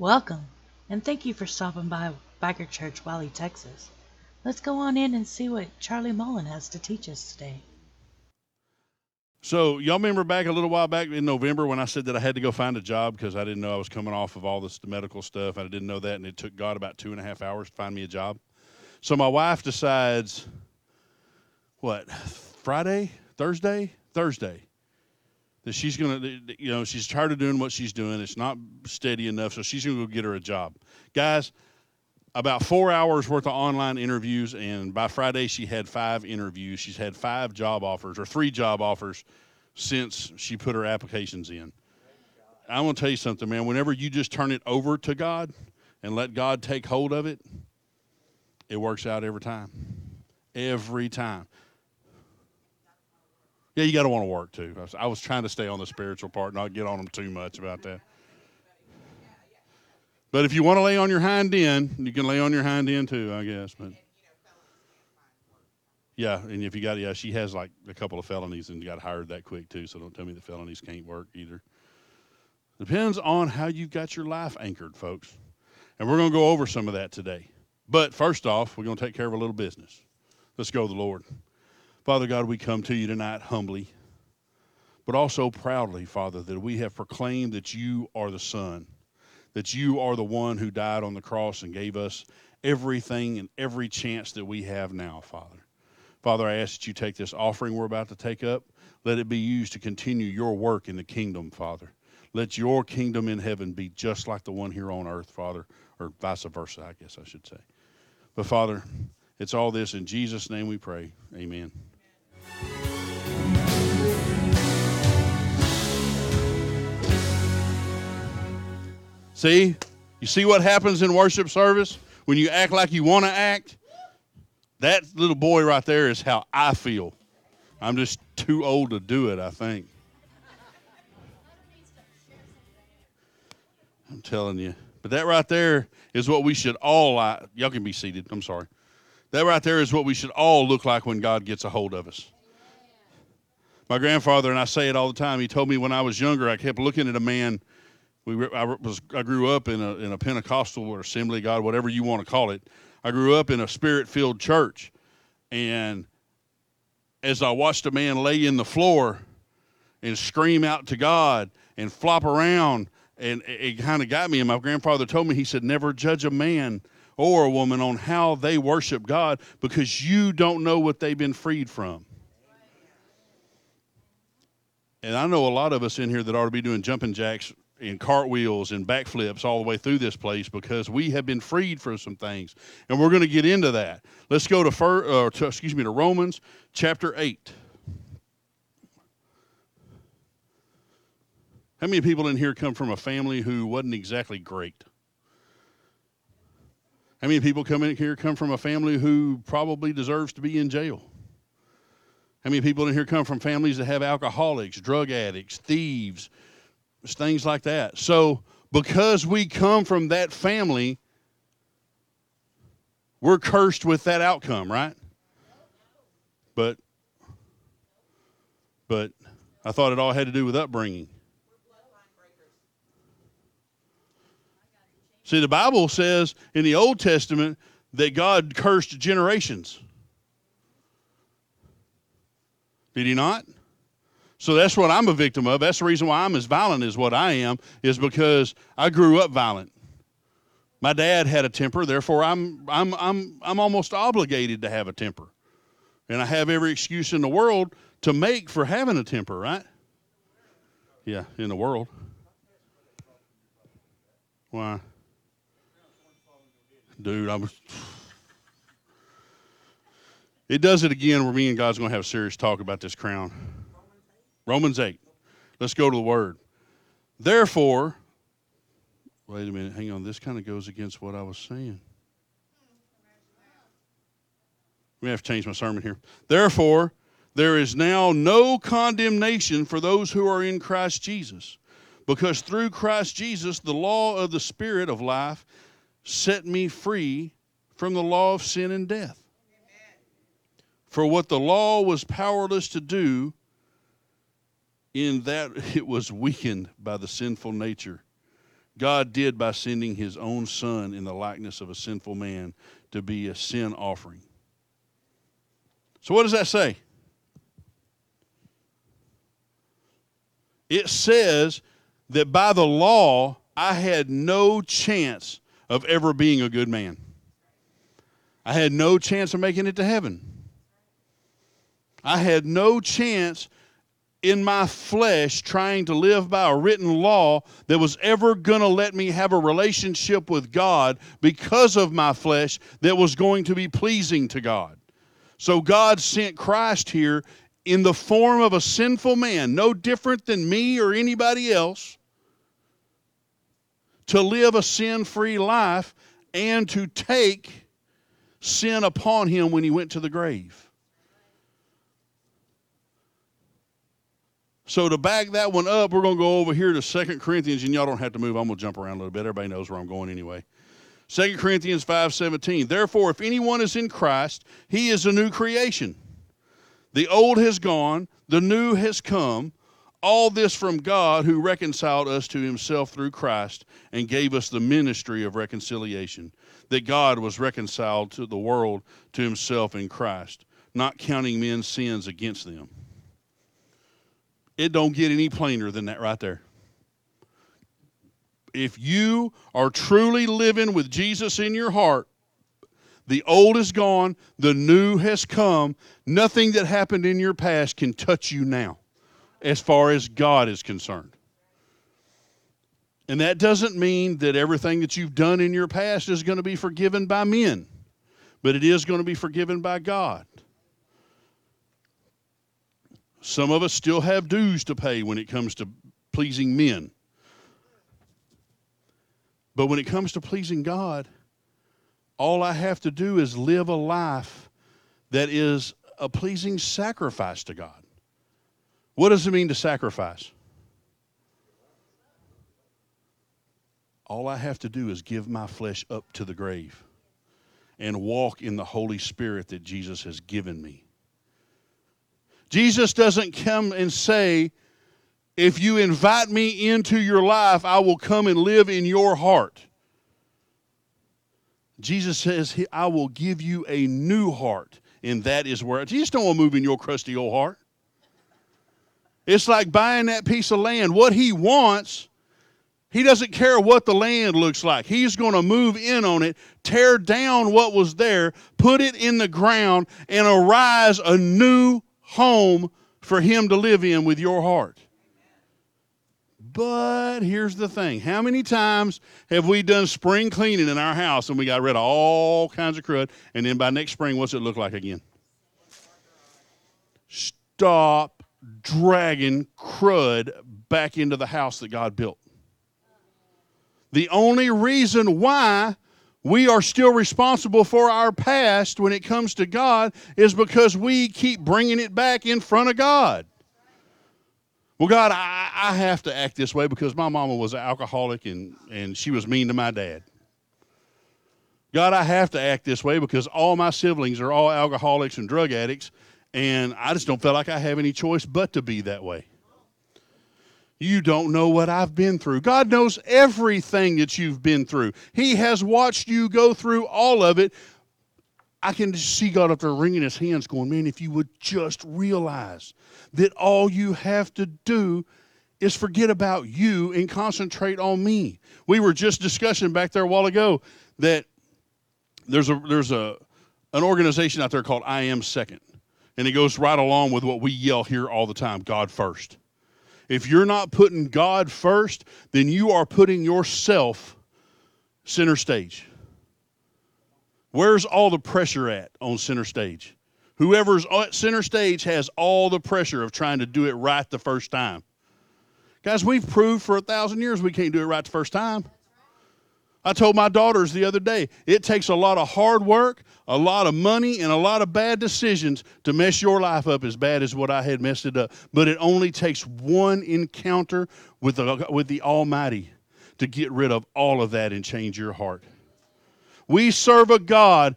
Welcome, and thank you for stopping by Biker Church, Wylie, Texas. Let's go on in and see what Charlie Mullen has to teach us today. So y'all remember back a little while back in November when I said that I had to go find a job because I didn't know I was coming off of all this medical stuff. I didn't know that, and it took God about two and a half hours to find me a job. So my wife decides, what Friday, Thursday, Thursday, that she's gonna, you know, she's tired of doing what she's doing. It's not steady enough, so she's gonna go get her a job. Guys, about four hours worth of online interviews, and by Friday she had five interviews. She's had five job offers or three job offers since she put her applications in. I want to tell you something, man. Whenever you just turn it over to God and let God take hold of it, it works out every time. Every time. Yeah, you got to want to work too. I was, I was trying to stay on the spiritual part, not get on them too much about that. But if you want to lay on your hind end, you can lay on your hind end too, I guess. But yeah, and if you got yeah, she has like a couple of felonies and got hired that quick too. So don't tell me the felonies can't work either. Depends on how you've got your life anchored, folks. And we're going to go over some of that today. But first off, we're going to take care of a little business. Let's go to the Lord. Father God, we come to you tonight humbly, but also proudly, Father, that we have proclaimed that you are the Son that you are the one who died on the cross and gave us everything and every chance that we have now, Father. Father, I ask that you take this offering we're about to take up. Let it be used to continue your work in the kingdom, Father. Let your kingdom in heaven be just like the one here on earth, Father, or vice versa, I guess I should say. But, Father, it's all this in Jesus' name we pray. Amen. See? You see what happens in worship service when you act like you want to act? That little boy right there is how I feel. I'm just too old to do it, I think. I'm telling you. But that right there is what we should all like. Y'all can be seated. I'm sorry. That right there is what we should all look like when God gets a hold of us. My grandfather, and I say it all the time, he told me when I was younger, I kept looking at a man we I was I grew up in a in a Pentecostal or Assembly God, whatever you want to call it. I grew up in a spirit-filled church, and as I watched a man lay in the floor and scream out to God and flop around, and it, it kind of got me. And my grandfather told me he said, "Never judge a man." Or a woman on how they worship God because you don't know what they've been freed from. And I know a lot of us in here that ought to be doing jumping jacks and cartwheels and backflips all the way through this place because we have been freed from some things, and we're going to get into that. Let's go to, fir, uh, to excuse me to Romans chapter eight. How many people in here come from a family who wasn't exactly great? How many people come in here come from a family who probably deserves to be in jail? How many people in here come from families that have alcoholics, drug addicts, thieves, things like that. So, because we come from that family, we're cursed with that outcome, right? But, but I thought it all had to do with upbringing. See, the Bible says in the Old Testament that God cursed generations. Did he not? So that's what I'm a victim of. That's the reason why I'm as violent as what I am, is because I grew up violent. My dad had a temper, therefore I'm I'm I'm I'm almost obligated to have a temper. And I have every excuse in the world to make for having a temper, right? Yeah, in the world. Why? Dude, I'm It does it again where me and God's going to have a serious talk about this crown. Romans 8. Let's go to the word. Therefore, wait a minute, hang on. This kind of goes against what I was saying. We have to change my sermon here. Therefore, there is now no condemnation for those who are in Christ Jesus, because through Christ Jesus, the law of the Spirit of life set me free from the law of sin and death. For what the law was powerless to do, in that it was weakened by the sinful nature. God did by sending his own son in the likeness of a sinful man to be a sin offering. So, what does that say? It says that by the law, I had no chance of ever being a good man. I had no chance of making it to heaven. I had no chance in my flesh trying to live by a written law that was ever going to let me have a relationship with God because of my flesh that was going to be pleasing to God. So God sent Christ here in the form of a sinful man, no different than me or anybody else, to live a sin free life and to take sin upon him when he went to the grave. So to back that one up, we're going to go over here to Second Corinthians, and y'all don't have to move. I'm going to jump around a little bit. Everybody knows where I'm going anyway. Second Corinthians 5:17. Therefore, if anyone is in Christ, he is a new creation. The old has gone, the new has come. All this from God who reconciled us to himself through Christ and gave us the ministry of reconciliation. That God was reconciled to the world to himself in Christ, not counting men's sins against them. It don't get any plainer than that right there. If you are truly living with Jesus in your heart, the old is gone, the new has come. Nothing that happened in your past can touch you now, as far as God is concerned. And that doesn't mean that everything that you've done in your past is going to be forgiven by men, but it is going to be forgiven by God. Some of us still have dues to pay when it comes to pleasing men. But when it comes to pleasing God, all I have to do is live a life that is a pleasing sacrifice to God. What does it mean to sacrifice? All I have to do is give my flesh up to the grave and walk in the Holy Spirit that Jesus has given me. Jesus doesn't come and say, if you invite me into your life, I will come and live in your heart. Jesus says, I will give you a new heart. And that is where Jesus don't want to move in your crusty old heart. It's like buying that piece of land. What he wants, he doesn't care what the land looks like. He's going to move in on it, tear down what was there, put it in the ground, and arise a new home for Him to live in with your heart. But here's the thing how many times have we done spring cleaning in our house and we got rid of all kinds of crud, and then by next spring, what's it look like again? Stop dragging crud back into the house that God built. The only reason why we are still responsible for our past when it comes to God is because we keep bringing it back in front of God. Well, God, I, I have to act this way because my mama was an alcoholic and, and she was mean to my dad. God, I have to act this way because all my siblings are all alcoholics and drug addicts, and I just don't feel like I have any choice but to be that way. You don't know what I've been through. God knows everything that you've been through. He has watched you go through all of it. I can just see God up there wringing his hands, going, Man, if you would just realize that all you have to do is forget about you and concentrate on me. We were just discussing back there a while ago that there's a there's a an organization out there called I Am Second. And it goes right along with what we yell here all the time, God first. If you're not putting God first, then you are putting yourself center stage. Where's all the pressure at on center stage? Whoever's at center stage has all the pressure of trying to do it right the first time. Guys, we've proved for a thousand years we can't do it right the first time. I told my daughters the other day, it takes a lot of hard work, a lot of money, and a lot of bad decisions to mess your life up as bad as what I had messed it up. But it only takes one encounter with the, with the Almighty to get rid of all of that and change your heart. We serve a God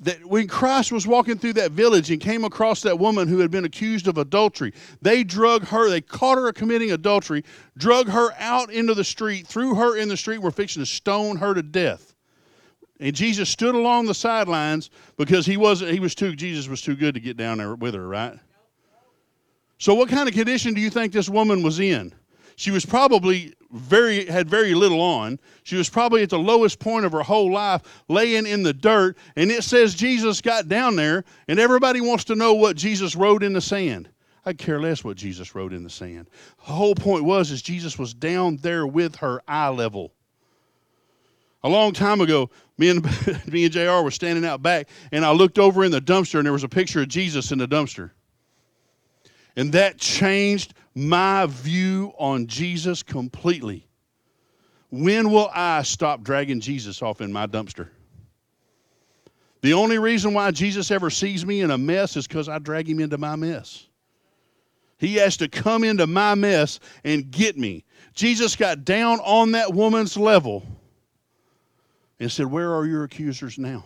that when Christ was walking through that village and came across that woman who had been accused of adultery, they drug her, they caught her committing adultery, drug her out into the street, threw her in the street, were fixing to stone her to death. And Jesus stood along the sidelines because he wasn't he was too Jesus was too good to get down there with her, right? So what kind of condition do you think this woman was in? She was probably very had very little on. She was probably at the lowest point of her whole life, laying in the dirt. And it says Jesus got down there, and everybody wants to know what Jesus wrote in the sand. I care less what Jesus wrote in the sand. The whole point was is Jesus was down there with her eye level. A long time ago, me and me and Jr. were standing out back, and I looked over in the dumpster, and there was a picture of Jesus in the dumpster. And that changed my view on Jesus completely. When will I stop dragging Jesus off in my dumpster? The only reason why Jesus ever sees me in a mess is because I drag him into my mess. He has to come into my mess and get me. Jesus got down on that woman's level and said, Where are your accusers now?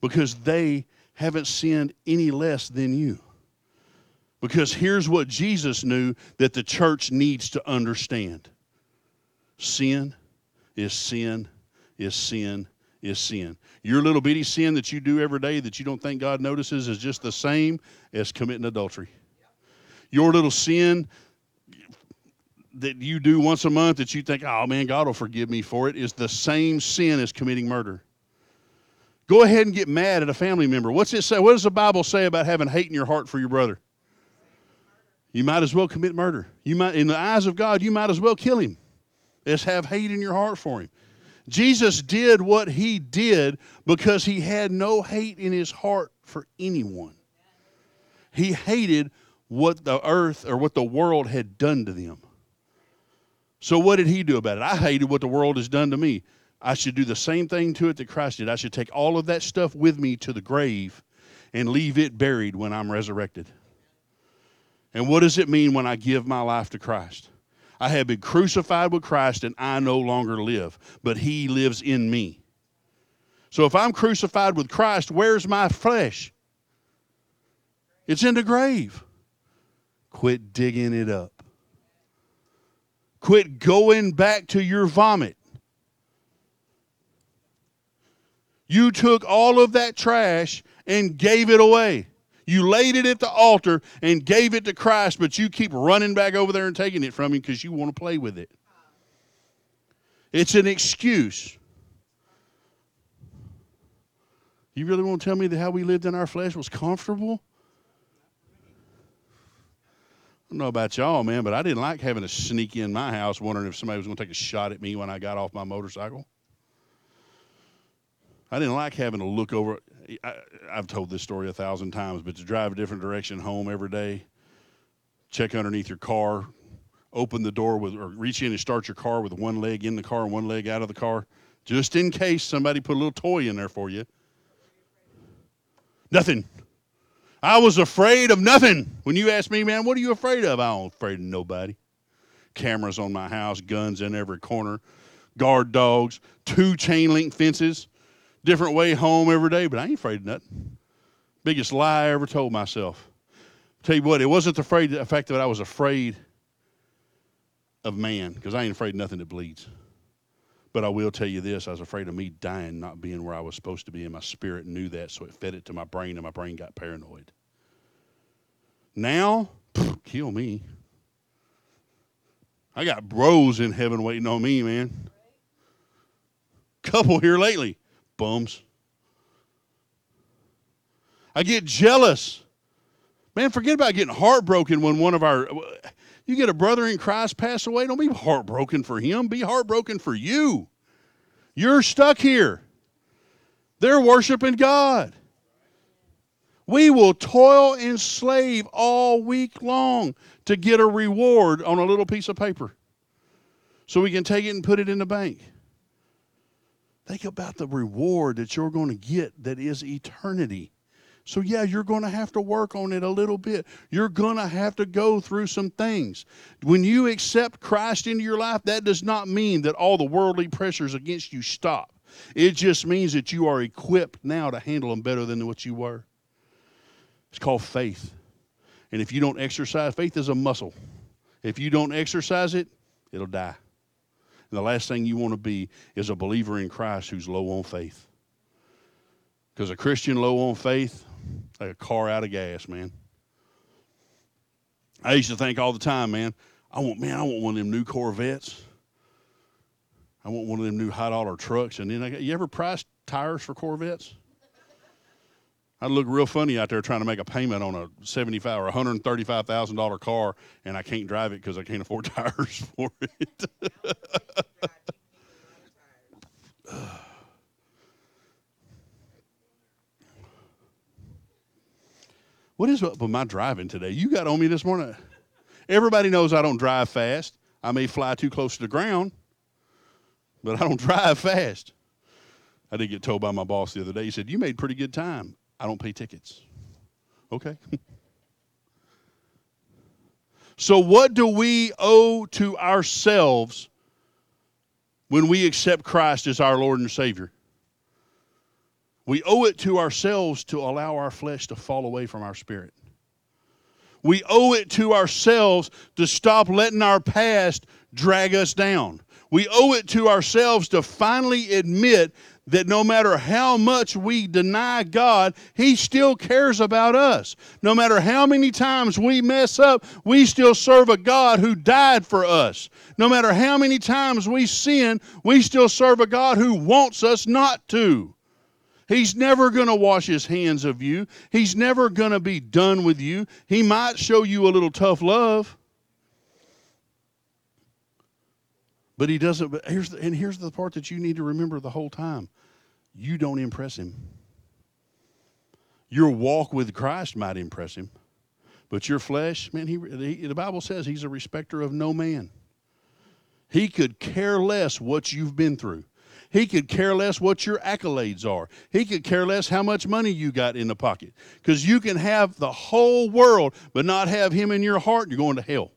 Because they haven't sinned any less than you. Because here's what Jesus knew that the church needs to understand sin is sin is sin is sin. Your little bitty sin that you do every day that you don't think God notices is just the same as committing adultery. Your little sin that you do once a month that you think, oh man, God will forgive me for it, is the same sin as committing murder. Go ahead and get mad at a family member. What's it say? What does the Bible say about having hate in your heart for your brother? You might as well commit murder. You might, in the eyes of God, you might as well kill him as have hate in your heart for him. Jesus did what he did because he had no hate in his heart for anyone. He hated what the earth or what the world had done to them. So, what did he do about it? I hated what the world has done to me. I should do the same thing to it that Christ did. I should take all of that stuff with me to the grave and leave it buried when I'm resurrected. And what does it mean when I give my life to Christ? I have been crucified with Christ and I no longer live, but He lives in me. So if I'm crucified with Christ, where's my flesh? It's in the grave. Quit digging it up. Quit going back to your vomit. You took all of that trash and gave it away. You laid it at the altar and gave it to Christ, but you keep running back over there and taking it from him because you want to play with it. It's an excuse. You really want to tell me that how we lived in our flesh was comfortable? I don't know about y'all, man, but I didn't like having to sneak in my house wondering if somebody was going to take a shot at me when I got off my motorcycle. I didn't like having to look over. I, have told this story a thousand times, but to drive a different direction home every day, check underneath your car, open the door with, or reach in and start your car with one leg in the car and one leg out of the car, just in case somebody put a little toy in there for you. Nothing. I was afraid of nothing. When you ask me, man, what are you afraid of? I'm afraid of nobody. Cameras on my house, guns in every corner, guard dogs, two chain link fences different way home every day, but I ain't afraid of nothing. Biggest lie I ever told myself. Tell you what, it wasn't the, afraid, the fact that I was afraid of man, because I ain't afraid of nothing that bleeds. But I will tell you this I was afraid of me dying, not being where I was supposed to be, and my spirit knew that, so it fed it to my brain, and my brain got paranoid. Now, pff, kill me. I got bros in heaven waiting on me, man. Couple here lately bums. I get jealous. Man, forget about getting heartbroken when one of our you get a brother in Christ pass away. Don't be heartbroken for him. Be heartbroken for you. You're stuck here. They're worshiping God. We will toil and slave all week long to get a reward on a little piece of paper so we can take it and put it in the bank. Think about the reward that you're going to get that is eternity. So, yeah, you're going to have to work on it a little bit. You're going to have to go through some things. When you accept Christ into your life, that does not mean that all the worldly pressures against you stop. It just means that you are equipped now to handle them better than what you were. It's called faith. And if you don't exercise, faith is a muscle. If you don't exercise it, it'll die. And the last thing you want to be is a believer in Christ who's low on faith. Because a Christian low on faith, like a car out of gas, man. I used to think all the time, man, I want, man, I want one of them new Corvettes. I want one of them new high dollar trucks. And then I got, you ever priced tires for Corvettes? I'd look real funny out there trying to make a payment on a seventy-five or hundred and thirty-five thousand dollar car, and I can't drive it because I can't afford tires for it. what is up with my driving today? You got on me this morning. Everybody knows I don't drive fast. I may fly too close to the ground, but I don't drive fast. I did get told by my boss the other day. He said, You made pretty good time. I don't pay tickets. Okay. so, what do we owe to ourselves when we accept Christ as our Lord and Savior? We owe it to ourselves to allow our flesh to fall away from our spirit. We owe it to ourselves to stop letting our past drag us down. We owe it to ourselves to finally admit that no matter how much we deny God, He still cares about us. No matter how many times we mess up, we still serve a God who died for us. No matter how many times we sin, we still serve a God who wants us not to. He's never going to wash his hands of you. He's never going to be done with you. He might show you a little tough love. But he doesn't. But here's the, and here's the part that you need to remember the whole time you don't impress him. Your walk with Christ might impress him, but your flesh, man, he, he, the Bible says he's a respecter of no man. He could care less what you've been through. He could care less what your accolades are. He could care less how much money you got in the pocket. Because you can have the whole world, but not have him in your heart, you're going to hell.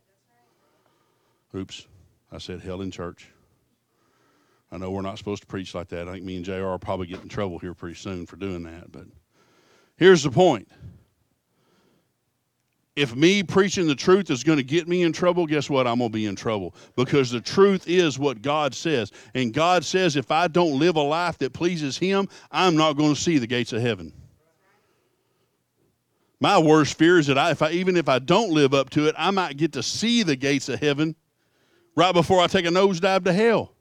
Oops, I said hell in church. I know we're not supposed to preach like that. I think me and JR will probably get in trouble here pretty soon for doing that. But here's the point if me preaching the truth is going to get me in trouble, guess what? I'm going to be in trouble because the truth is what God says. And God says if I don't live a life that pleases Him, I'm not going to see the gates of heaven. My worst fear is that I, if I, even if I don't live up to it, I might get to see the gates of heaven right before I take a nosedive to hell.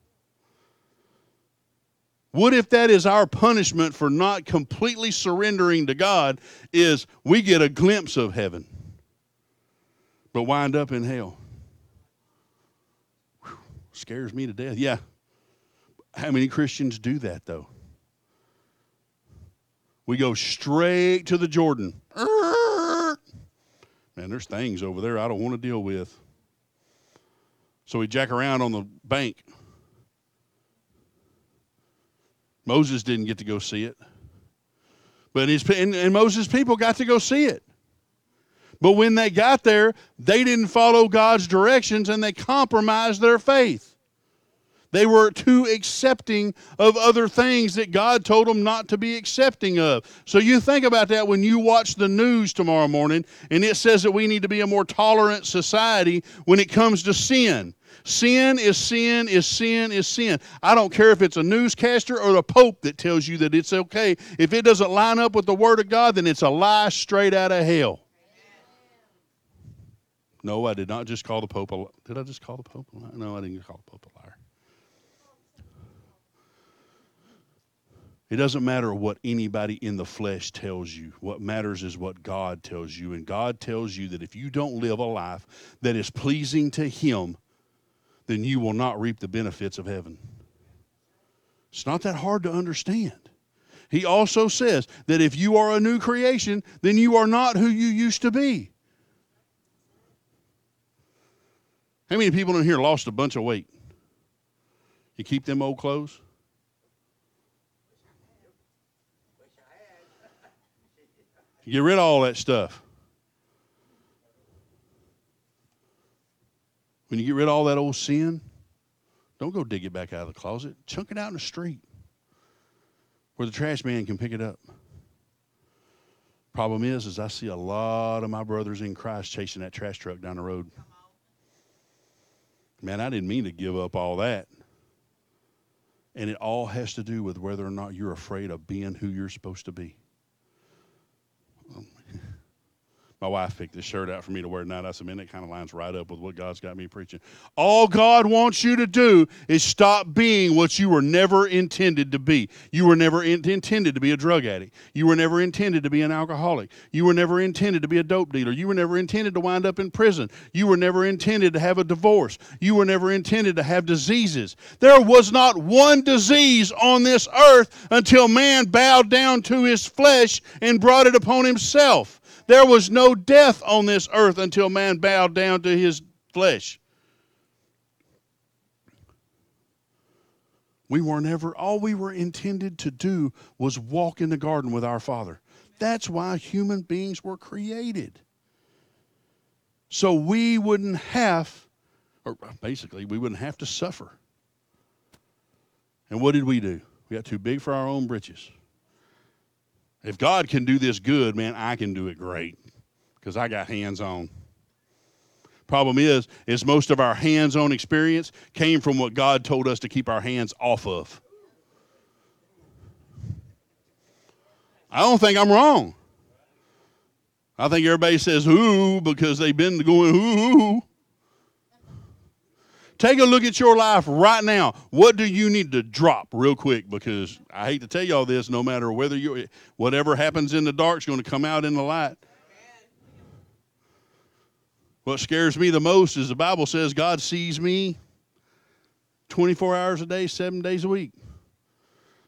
What if that is our punishment for not completely surrendering to God is we get a glimpse of heaven but wind up in hell? Whew, scares me to death. Yeah. How many Christians do that though? We go straight to the Jordan. Man, there's things over there I don't want to deal with. So we jack around on the bank Moses didn't get to go see it. But his, and, and Moses' people got to go see it. But when they got there, they didn't follow God's directions and they compromised their faith. They were too accepting of other things that God told them not to be accepting of. So you think about that when you watch the news tomorrow morning and it says that we need to be a more tolerant society when it comes to sin. Sin is sin is sin is sin. I don't care if it's a newscaster or the Pope that tells you that it's okay. If it doesn't line up with the Word of God, then it's a lie straight out of hell. No, I did not just call the Pope a liar. Did I just call the Pope a liar? No, I didn't call the Pope a liar. It doesn't matter what anybody in the flesh tells you. What matters is what God tells you. And God tells you that if you don't live a life that is pleasing to Him, then you will not reap the benefits of heaven. It's not that hard to understand. He also says that if you are a new creation, then you are not who you used to be. How many people in here lost a bunch of weight? You keep them old clothes? Get rid of all that stuff. When you get rid of all that old sin, don't go dig it back out of the closet. Chunk it out in the street. where the trash man can pick it up. Problem is, is I see a lot of my brothers in Christ chasing that trash truck down the road. Man, I didn't mean to give up all that. And it all has to do with whether or not you're afraid of being who you're supposed to be. My wife picked this shirt out for me to wear tonight. I said, man, that kind of lines right up with what God's got me preaching. All God wants you to do is stop being what you were never intended to be. You were never in- intended to be a drug addict. You were never intended to be an alcoholic. You were never intended to be a dope dealer. You were never intended to wind up in prison. You were never intended to have a divorce. You were never intended to have diseases. There was not one disease on this earth until man bowed down to his flesh and brought it upon himself. There was no death on this earth until man bowed down to his flesh. We were never, all we were intended to do was walk in the garden with our Father. That's why human beings were created. So we wouldn't have, or basically, we wouldn't have to suffer. And what did we do? We got too big for our own britches. If God can do this good, man, I can do it great because I got hands on. Problem is, is most of our hands-on experience came from what God told us to keep our hands off of. I don't think I'm wrong. I think everybody says "ooh" because they've been going "ooh." Take a look at your life right now. What do you need to drop real quick? Because I hate to tell y'all this, no matter whether you whatever happens in the dark is going to come out in the light. What scares me the most is the Bible says God sees me 24 hours a day, seven days a week.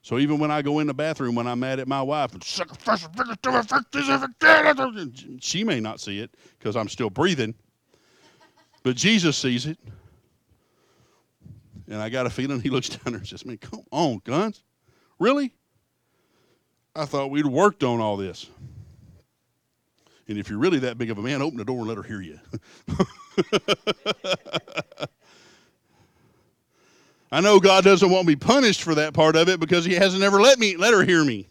So even when I go in the bathroom when I'm mad at my wife, she may not see it because I'm still breathing, but Jesus sees it. And I got a feeling he looks down there and says, Man, come on, guns. Really? I thought we'd worked on all this. And if you're really that big of a man, open the door and let her hear you. I know God doesn't want me punished for that part of it because He hasn't ever let me let her hear me.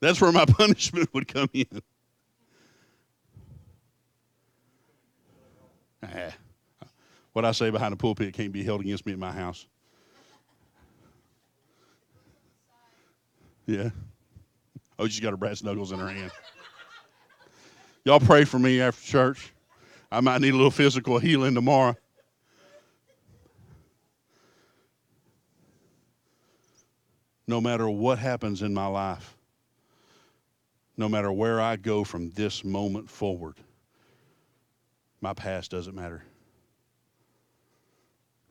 That's where my punishment would come in. Ah, what I say behind the pulpit can't be held against me in my house. Yeah. Oh, she's got her brass knuckles in her hand. Y'all pray for me after church. I might need a little physical healing tomorrow. No matter what happens in my life, no matter where I go from this moment forward, my past doesn't matter.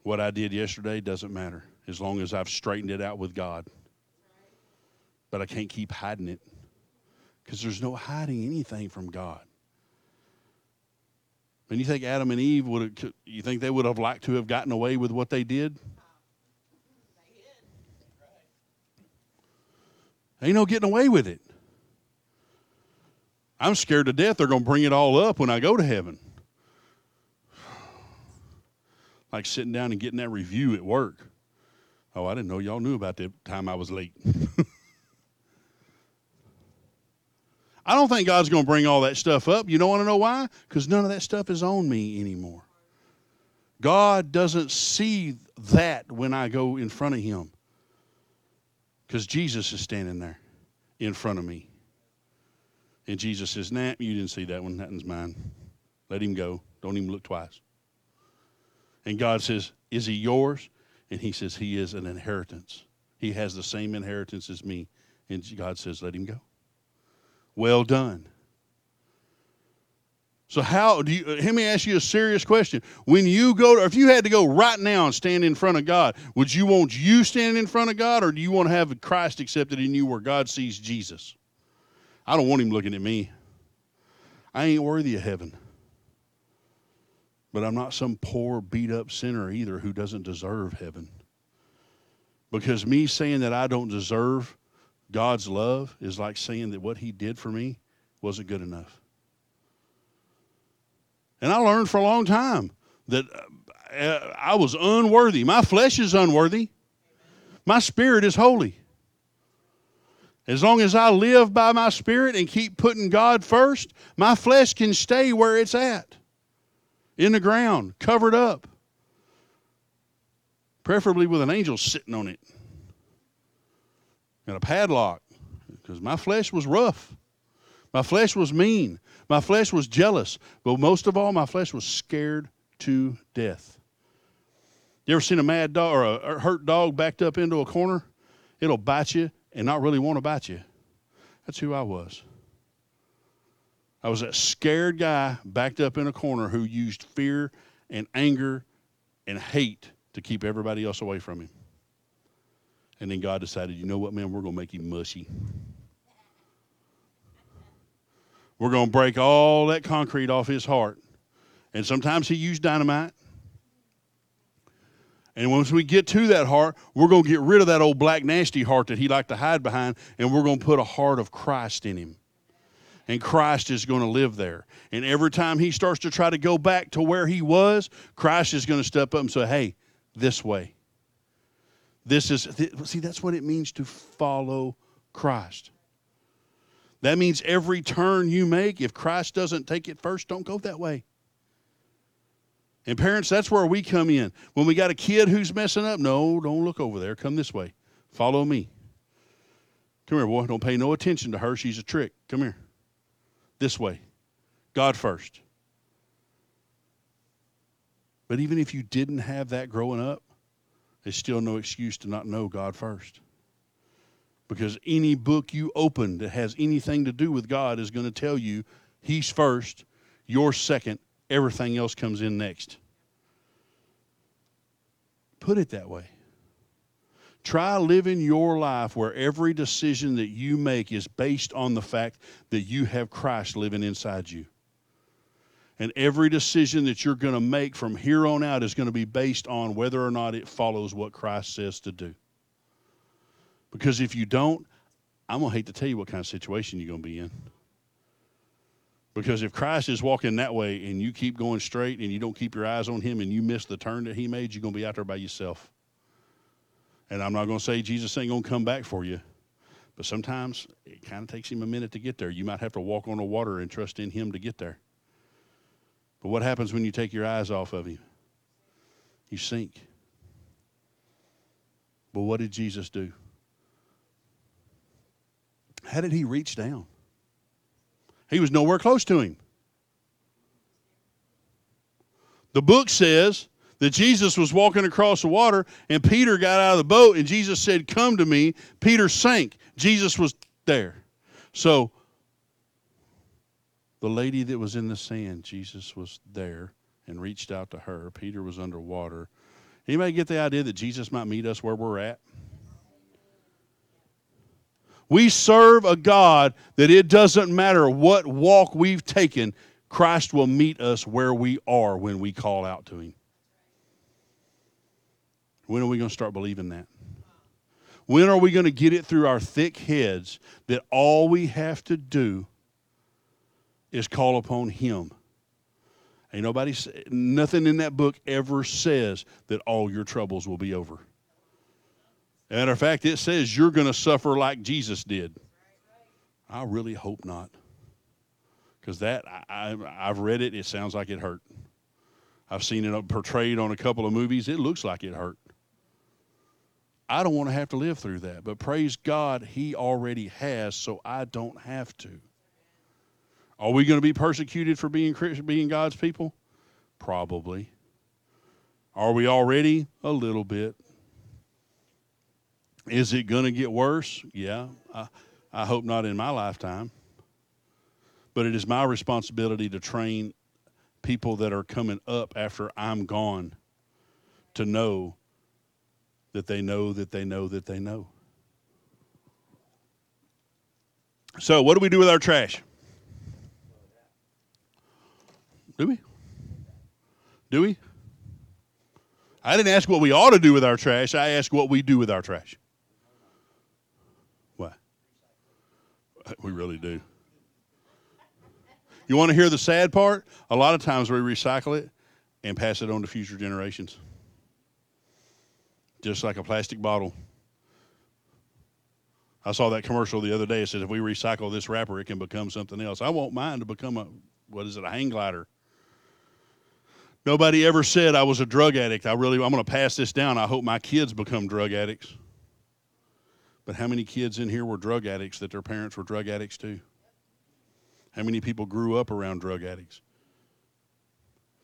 What I did yesterday doesn't matter as long as I've straightened it out with God. But I can't keep hiding it because there's no hiding anything from God. And you think Adam and Eve would have, you think they would have liked to have gotten away with what they did? Ain't no getting away with it. I'm scared to death they're going to bring it all up when I go to heaven. Like sitting down and getting that review at work. Oh, I didn't know y'all knew about the time I was late. I don't think God's going to bring all that stuff up. You don't want to know why? Because none of that stuff is on me anymore. God doesn't see that when I go in front of Him. Because Jesus is standing there in front of me. And Jesus says, Nah, you didn't see that one. That one's mine. Let him go. Don't even look twice. And God says, Is he yours? And he says, He is an inheritance. He has the same inheritance as me. And God says, Let him go. Well done. So how do you uh, let me ask you a serious question. When you go to, if you had to go right now and stand in front of God, would you want you standing in front of God or do you want to have Christ accepted in you where God sees Jesus? I don't want him looking at me. I ain't worthy of heaven. But I'm not some poor beat up sinner either who doesn't deserve heaven. Because me saying that I don't deserve God's love is like saying that what He did for me wasn't good enough. And I learned for a long time that uh, I was unworthy. My flesh is unworthy, my spirit is holy. As long as I live by my spirit and keep putting God first, my flesh can stay where it's at in the ground, covered up, preferably with an angel sitting on it and a padlock because my flesh was rough. My flesh was mean. My flesh was jealous. But most of all, my flesh was scared to death. You ever seen a mad dog or a hurt dog backed up into a corner? It'll bite you and not really want to bite you. That's who I was. I was that scared guy backed up in a corner who used fear and anger and hate to keep everybody else away from him. And then God decided, you know what, man, we're going to make him mushy. We're going to break all that concrete off his heart. And sometimes he used dynamite. And once we get to that heart, we're going to get rid of that old black nasty heart that he liked to hide behind, and we're going to put a heart of Christ in him. And Christ is going to live there. And every time he starts to try to go back to where he was, Christ is going to step up and say, hey, this way. This is, see, that's what it means to follow Christ. That means every turn you make, if Christ doesn't take it first, don't go that way. And parents, that's where we come in. When we got a kid who's messing up, no, don't look over there. Come this way. Follow me. Come here, boy. Don't pay no attention to her. She's a trick. Come here. This way. God first. But even if you didn't have that growing up, there's still no excuse to not know God first. Because any book you open that has anything to do with God is going to tell you He's first, you're second, everything else comes in next. Put it that way. Try living your life where every decision that you make is based on the fact that you have Christ living inside you. And every decision that you're going to make from here on out is going to be based on whether or not it follows what Christ says to do. Because if you don't, I'm going to hate to tell you what kind of situation you're going to be in. Because if Christ is walking that way and you keep going straight and you don't keep your eyes on him and you miss the turn that he made, you're going to be out there by yourself. And I'm not going to say Jesus ain't going to come back for you. But sometimes it kind of takes him a minute to get there. You might have to walk on the water and trust in him to get there. But what happens when you take your eyes off of him? You sink. But what did Jesus do? How did he reach down? He was nowhere close to him. The book says that Jesus was walking across the water and Peter got out of the boat and Jesus said, Come to me. Peter sank. Jesus was there. So, the lady that was in the sand, Jesus was there and reached out to her. Peter was underwater. Anybody get the idea that Jesus might meet us where we're at? We serve a God that it doesn't matter what walk we've taken, Christ will meet us where we are when we call out to Him. When are we going to start believing that? When are we going to get it through our thick heads that all we have to do is call upon Him? Ain't nobody, nothing in that book ever says that all your troubles will be over. Matter of fact, it says you're going to suffer like Jesus did. I really hope not. Because that, I, I've read it, it sounds like it hurt. I've seen it uh, portrayed on a couple of movies. It looks like it hurt. I don't want to have to live through that, but praise God, He already has, so I don't have to. Are we going to be persecuted for being being God's people? Probably. Are we already? A little bit. Is it going to get worse? Yeah. I, I hope not in my lifetime. But it is my responsibility to train people that are coming up after I'm gone to know that they know that they know that they know. So, what do we do with our trash? Do we? Do we? I didn't ask what we ought to do with our trash. I asked what we do with our trash. Why? We really do. You want to hear the sad part? A lot of times we recycle it and pass it on to future generations. Just like a plastic bottle. I saw that commercial the other day. It said if we recycle this wrapper, it can become something else. I want mine to become a what is it, a hang glider. Nobody ever said I was a drug addict. I really I'm going to pass this down. I hope my kids become drug addicts. But how many kids in here were drug addicts that their parents were drug addicts too? How many people grew up around drug addicts?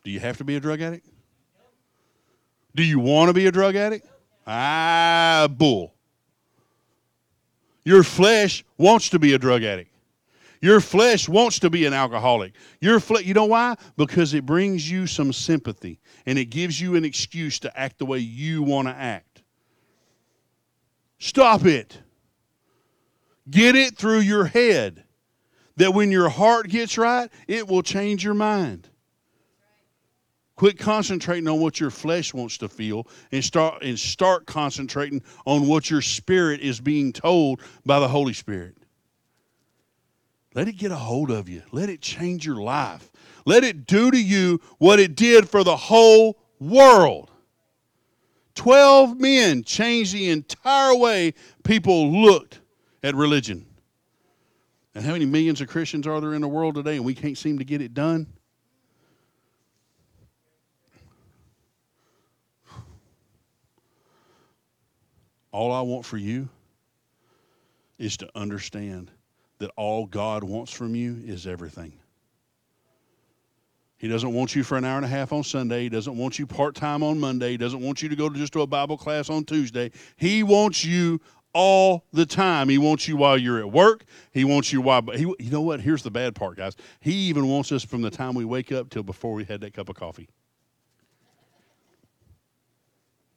Do you have to be a drug addict? Do you want to be a drug addict? Ah, bull. Your flesh wants to be a drug addict. Your flesh wants to be an alcoholic. Your fle- you know why? Because it brings you some sympathy and it gives you an excuse to act the way you want to act. Stop it. Get it through your head that when your heart gets right, it will change your mind. Quit concentrating on what your flesh wants to feel and start and start concentrating on what your spirit is being told by the Holy Spirit. Let it get a hold of you. Let it change your life. Let it do to you what it did for the whole world. 12 men changed the entire way people looked at religion. And how many millions of Christians are there in the world today and we can't seem to get it done? All I want for you is to understand that all God wants from you is everything. He doesn't want you for an hour and a half on Sunday. He doesn't want you part time on Monday. He doesn't want you to go to just to a Bible class on Tuesday. He wants you all the time. He wants you while you're at work. He wants you while he you know what? Here's the bad part, guys. He even wants us from the time we wake up till before we had that cup of coffee.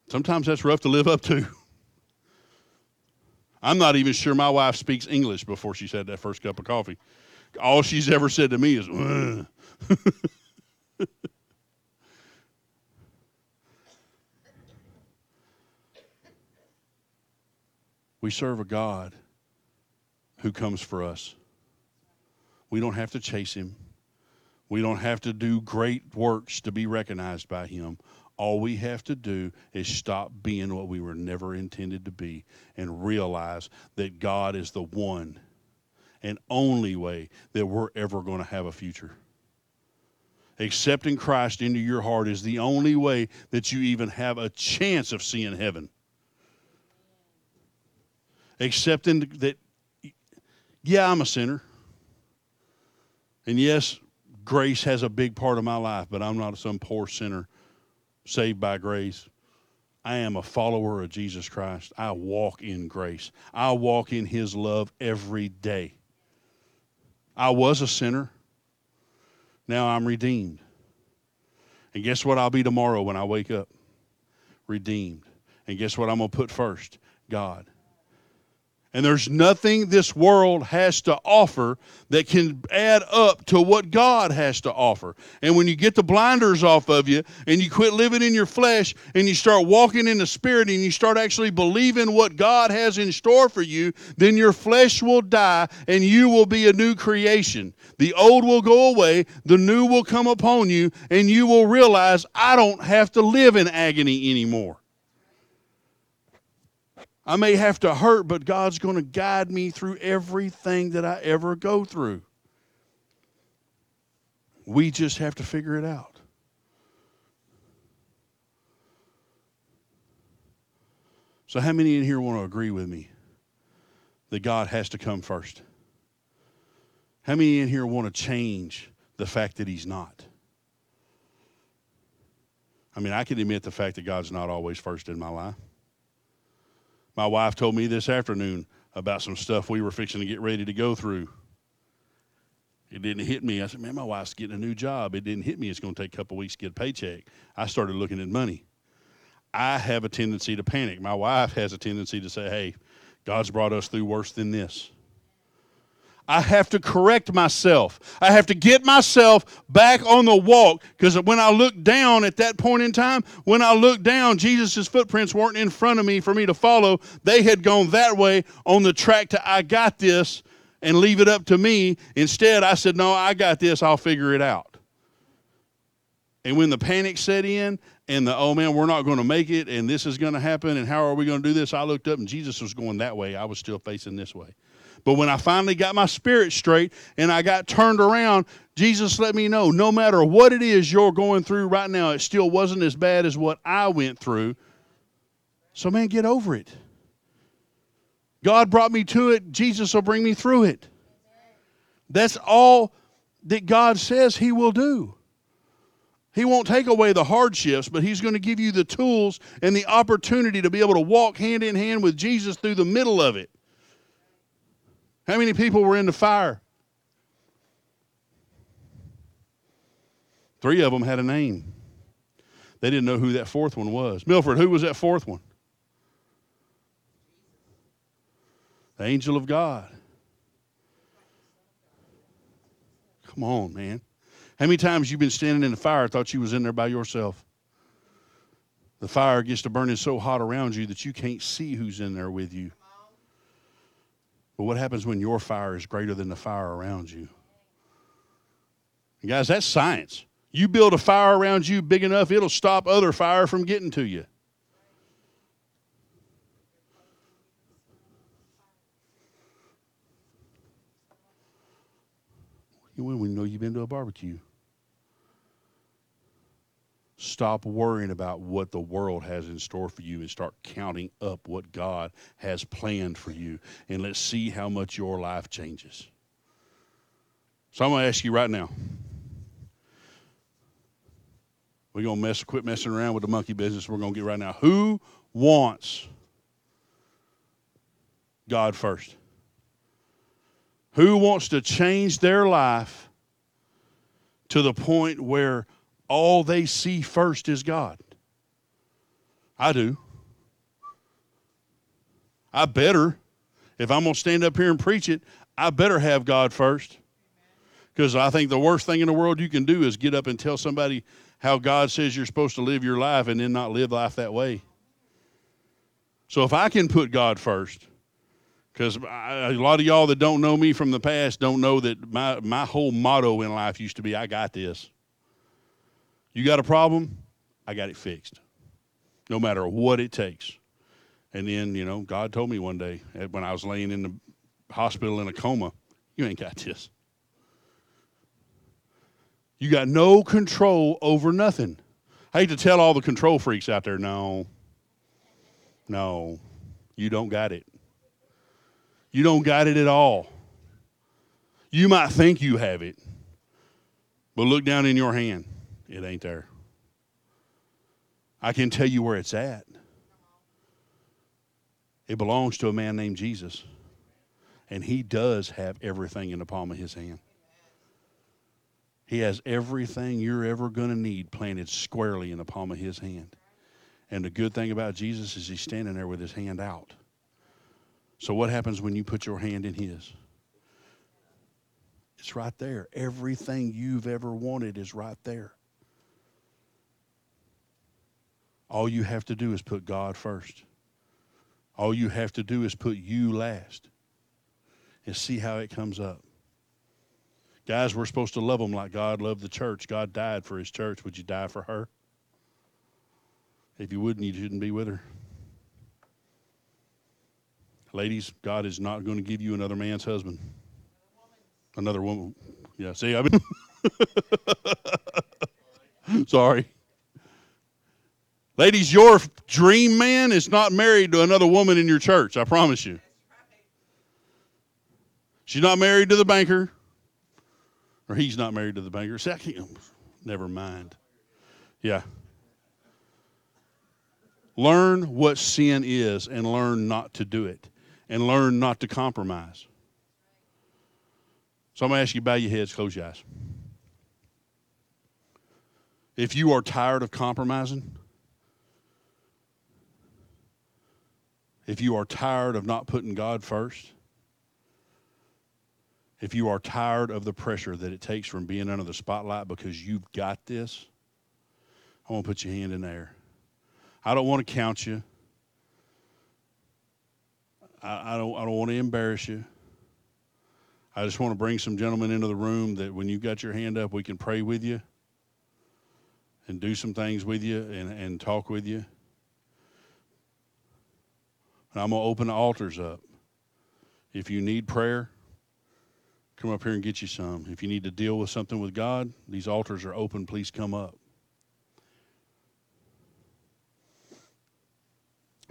Sometimes that's rough to live up to. I'm not even sure my wife speaks English before she's had that first cup of coffee. All she's ever said to me is, we serve a God who comes for us. We don't have to chase him. We don't have to do great works to be recognized by him. All we have to do is stop being what we were never intended to be and realize that God is the one and only way that we're ever going to have a future. Accepting Christ into your heart is the only way that you even have a chance of seeing heaven. Accepting that, yeah, I'm a sinner. And yes, grace has a big part of my life, but I'm not some poor sinner saved by grace. I am a follower of Jesus Christ. I walk in grace. I walk in His love every day. I was a sinner. Now I'm redeemed. And guess what I'll be tomorrow when I wake up? Redeemed. And guess what I'm going to put first? God. And there's nothing this world has to offer that can add up to what God has to offer. And when you get the blinders off of you and you quit living in your flesh and you start walking in the Spirit and you start actually believing what God has in store for you, then your flesh will die and you will be a new creation. The old will go away, the new will come upon you, and you will realize I don't have to live in agony anymore. I may have to hurt, but God's going to guide me through everything that I ever go through. We just have to figure it out. So, how many in here want to agree with me that God has to come first? How many in here want to change the fact that He's not? I mean, I can admit the fact that God's not always first in my life. My wife told me this afternoon about some stuff we were fixing to get ready to go through. It didn't hit me. I said, man, my wife's getting a new job. It didn't hit me. It's going to take a couple weeks to get a paycheck. I started looking at money. I have a tendency to panic. My wife has a tendency to say, hey, God's brought us through worse than this. I have to correct myself. I have to get myself back on the walk because when I look down at that point in time, when I look down, Jesus' footprints weren't in front of me for me to follow. They had gone that way on the track to I got this and leave it up to me. Instead, I said, No, I got this. I'll figure it out. And when the panic set in, and the oh man, we're not going to make it, and this is going to happen, and how are we going to do this? I looked up and Jesus was going that way. I was still facing this way. But when I finally got my spirit straight and I got turned around, Jesus let me know no matter what it is you're going through right now, it still wasn't as bad as what I went through. So, man, get over it. God brought me to it, Jesus will bring me through it. That's all that God says He will do. He won't take away the hardships, but He's going to give you the tools and the opportunity to be able to walk hand in hand with Jesus through the middle of it. How many people were in the fire? Three of them had a name. They didn't know who that fourth one was. Milford, who was that fourth one? The angel of God. Come on, man. How many times you been standing in the fire thought you was in there by yourself? The fire gets to burning so hot around you that you can't see who's in there with you. But what happens when your fire is greater than the fire around you? And guys, that's science. You build a fire around you big enough, it'll stop other fire from getting to you. You when we know you've been to a barbecue. Stop worrying about what the world has in store for you and start counting up what God has planned for you. And let's see how much your life changes. So I'm going to ask you right now. We're going to mess, quit messing around with the monkey business. We're going to get right now. Who wants God first? Who wants to change their life to the point where all they see first is God. I do. I better, if I'm going to stand up here and preach it, I better have God first. Because I think the worst thing in the world you can do is get up and tell somebody how God says you're supposed to live your life and then not live life that way. So if I can put God first, because a lot of y'all that don't know me from the past don't know that my, my whole motto in life used to be I got this. You got a problem? I got it fixed. No matter what it takes. And then, you know, God told me one day eh, when I was laying in the hospital in a coma, you ain't got this. You got no control over nothing. I hate to tell all the control freaks out there, no, no, you don't got it. You don't got it at all. You might think you have it, but look down in your hand. It ain't there. I can tell you where it's at. It belongs to a man named Jesus. And he does have everything in the palm of his hand. He has everything you're ever going to need planted squarely in the palm of his hand. And the good thing about Jesus is he's standing there with his hand out. So, what happens when you put your hand in his? It's right there. Everything you've ever wanted is right there. All you have to do is put God first. All you have to do is put you last and see how it comes up. Guys, we're supposed to love them like God loved the church. God died for his church. Would you die for her? If you wouldn't, you shouldn't be with her. Ladies, God is not going to give you another man's husband. Another woman. Yeah, see, I mean, sorry. Ladies, your dream man is not married to another woman in your church, I promise you. She's not married to the banker, or he's not married to the banker. Second, never mind. Yeah. Learn what sin is and learn not to do it, and learn not to compromise. So I'm going to ask you, bow your heads, close your eyes. If you are tired of compromising, if you are tired of not putting God first, if you are tired of the pressure that it takes from being under the spotlight because you've got this, I want to put your hand in there. I don't want to count you. I, I don't, I don't want to embarrass you. I just want to bring some gentlemen into the room that when you've got your hand up, we can pray with you. and do some things with you and, and talk with you. And I'm going to open the altars up. If you need prayer, come up here and get you some. If you need to deal with something with God, these altars are open. Please come up.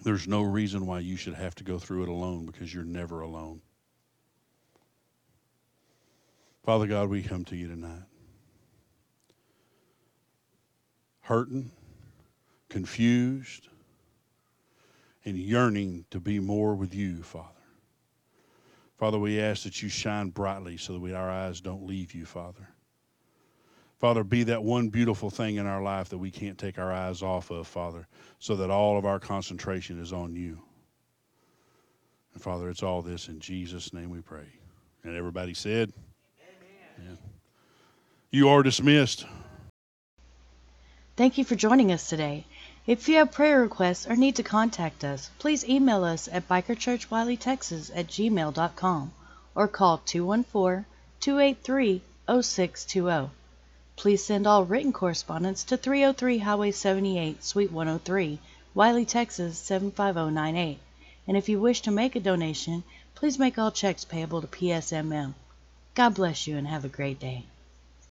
There's no reason why you should have to go through it alone because you're never alone. Father God, we come to you tonight. Hurting, confused, and yearning to be more with you, Father. Father, we ask that you shine brightly so that we, our eyes don't leave you, Father. Father, be that one beautiful thing in our life that we can't take our eyes off of, Father, so that all of our concentration is on you. And Father, it's all this in Jesus' name we pray. And everybody said, Amen. You are dismissed. Thank you for joining us today. If you have prayer requests or need to contact us, please email us at bikerchurchwileytexas at gmail.com or call 214 283 0620. Please send all written correspondence to 303 Highway 78, Suite 103, Wylie, Texas 75098. And if you wish to make a donation, please make all checks payable to PSMM. God bless you and have a great day.